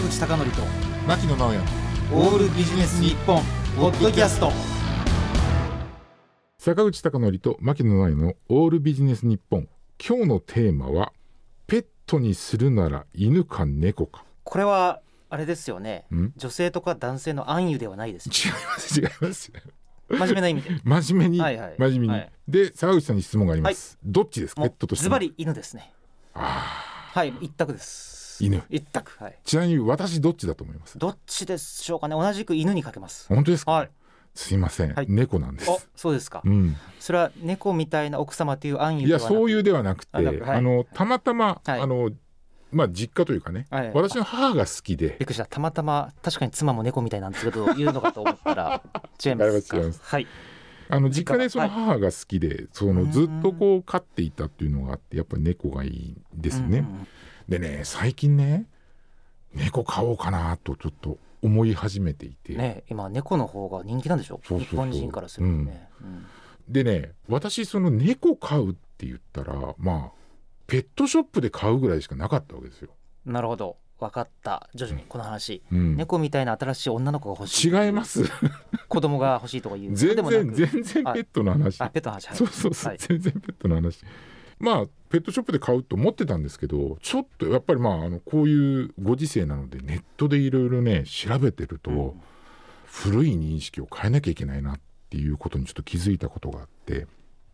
坂口孝則と牧野直哉。オールビジネス日本ポッドキャスト。坂口孝則と牧野直哉のオールビジネス日本。今日のテーマはペットにするなら犬か猫か。これはあれですよね。ん？女性とか男性の暗喩ではないです違います違います。真面目な意味で。真面目に、はいはい。真面目に、はい。で坂口さんに質問があります、どっちですか？ペットとしてズバリ犬ですね。あはい一択です犬。一択。はい。ちなみに私どっちだと思います？どっちでしょうかね？同じく犬にかけます。本当ですか、はい。すいません、はい。猫なんです。おそうですか。うん、それは猫みたいな奥様という暗喩いやそうういうではなくて、あのたまたま、はい。あのまあ実家というかね、はい。私の母が好きで。びっくりした。たまたま確かに妻も猫みたいなんですけど言うのかと思ったら 違いますすか？違いますはい。あの実家でその母が好きで、そのずっとこう飼っていたっていうのがあってやっぱり猫がいいんですよね。うんうんうんでね最近ね猫飼おうかなとちょっと思い始めていて、ね今猫の方が人気なんでしょ？そうそうそう。日本人からするとね、うん。でね私その猫飼うって言ったらまあペットショップで買うぐらいしかなかったわけですよ。なるほど。分かった。徐々にこの話、うん、猫みたいな新しい女の子が欲しい。違います。子供が欲しいとか言う。全然全然ペットの話。あペットの話。はいそうそうそう、はい。全然ペットの話まあペットショップで買うと思ってたんですけどちょっとやっぱりまああのこういうご時世なのでネットでいろいろね調べてると、うん古い認識を変えなきゃいけないなっていうことにちょっと気づいたことがあって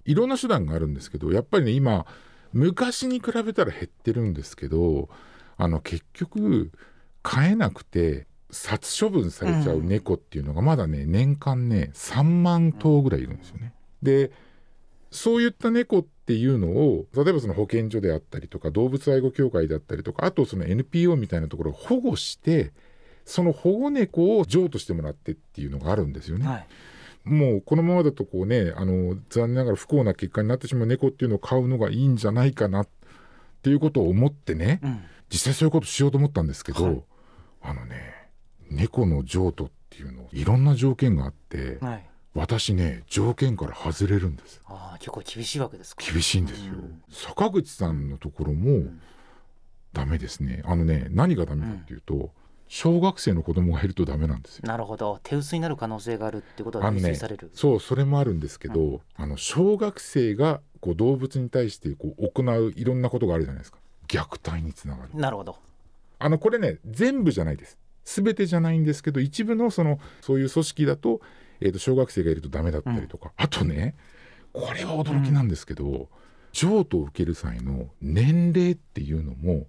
いろんな手段があるんですけどやっぱりね今昔に比べたら減ってるんですけどあの結局飼えなくて殺処分されちゃう猫っていうのがまだね年間ね3万頭ぐらいいるんですよね。でそういった猫っていうのを例えばその保健所であったりとか動物愛護協会であったりとかあとその NPO みたいなところを保護してその保護猫を譲渡してもらってっていうのがあるんですよね。はい。もうこのままだとこうねあの残念ながら不幸な結果になってしまう猫っていうのを飼うのがいいんじゃないかなっていうことを思ってねうん。実際そういうことしようと思ったんですけど、はい。あのね猫の譲渡っていうのいろんな条件があってはい私ね条件から外れるんです。ああ結構厳しいわけですか。厳しいんですよ、うん。坂口さんのところもん。ダメですね。あのね何がダメかっていうと、小学生の子供がいるとダメなんですよ。なるほど。手薄になる可能性があるってことがあのね認識される、そうそれもあるんですけど、あの小学生がこう動物に対してこう行ういろんなことがあるじゃないですか。虐待につながる。なるほど。あのこれね全部じゃないです。全てじゃないんですけど一部のそのそういう組織だと,、えーと小学生がいるとダメだったりとか、あとねこれは驚きなんですけど、譲渡を受ける際の年齢っていうのも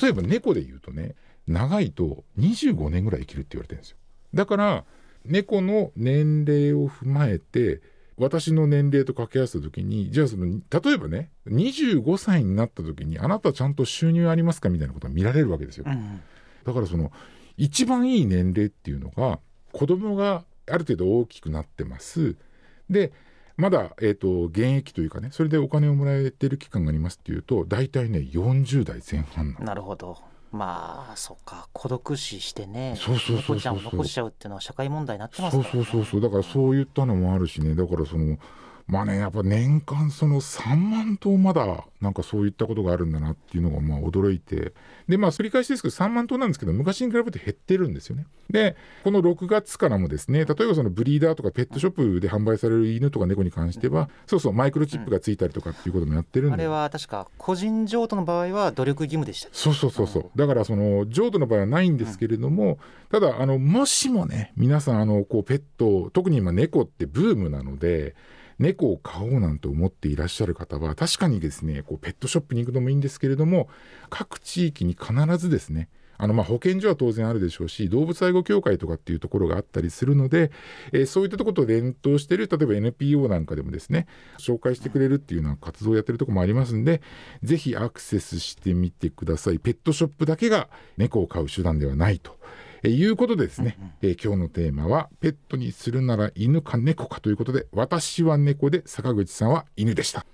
例えば猫で言うとね長いと25年ぐらい生きるって言われてるんですよ。だから猫の年齢を踏まえて私の年齢と掛け合わせた時にじゃあその例えばね25歳になった時にあなたちゃんと収入ありますかみたいなことが見られるわけですよ。うん。だからその一番いい年齢っていうのが子供がある程度大きくなってます。でまだ、えー、と現役というかねそれでお金をもらえてる期間がありますっていうと大体ね40代前半なるほど。まあそっか。孤独死してねそうそうそうそう猫ちゃんを残しちゃうっていうのは社会問題になってますそうから、ね、そうそうそう。だからそういったのもあるしね。だからそのまあねやっぱ年間その3万頭まだなんかそういったことがあるんだなっていうのがまあ驚いて。でまあ繰り返しですけど3万頭なんですけど昔に比べて減ってるんですよね。でこの6月からもですね例えばそのブリーダーとかペットショップで販売される犬とか猫に関してはそうそうマイクロチップがついたりとかっていうこともやってるんで。あれは確か個人譲渡の場合は努力義務でしたそうそうそうそう。だからその譲渡の場合はないんですけれども、ただあのもしもね皆さんあのこうペット特に今猫ってブームなので猫を飼おうなんて思っていらっしゃる方は確かにですねこうペットショップに行くのもいいんですけれども各地域に必ずですねあのま保健所は当然あるでしょうし動物愛護協会とかっていうところがあったりするので、えーそういったところと連動している例えば NPO なんかでもですね紹介してくれるっていうような活動をやってるところもありますんでぜひアクセスしてみてくださいペットショップだけが猫を飼う手段ではないと。えーいうことでですね、えー今日のテーマはペットにするなら犬か猫かということで私は猫で坂口さんは犬でした。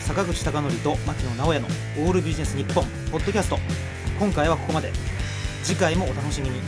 坂口孝則と牧野直哉のオールビジネス日本ポッドキャスト。今回はここまで。次回もお楽しみに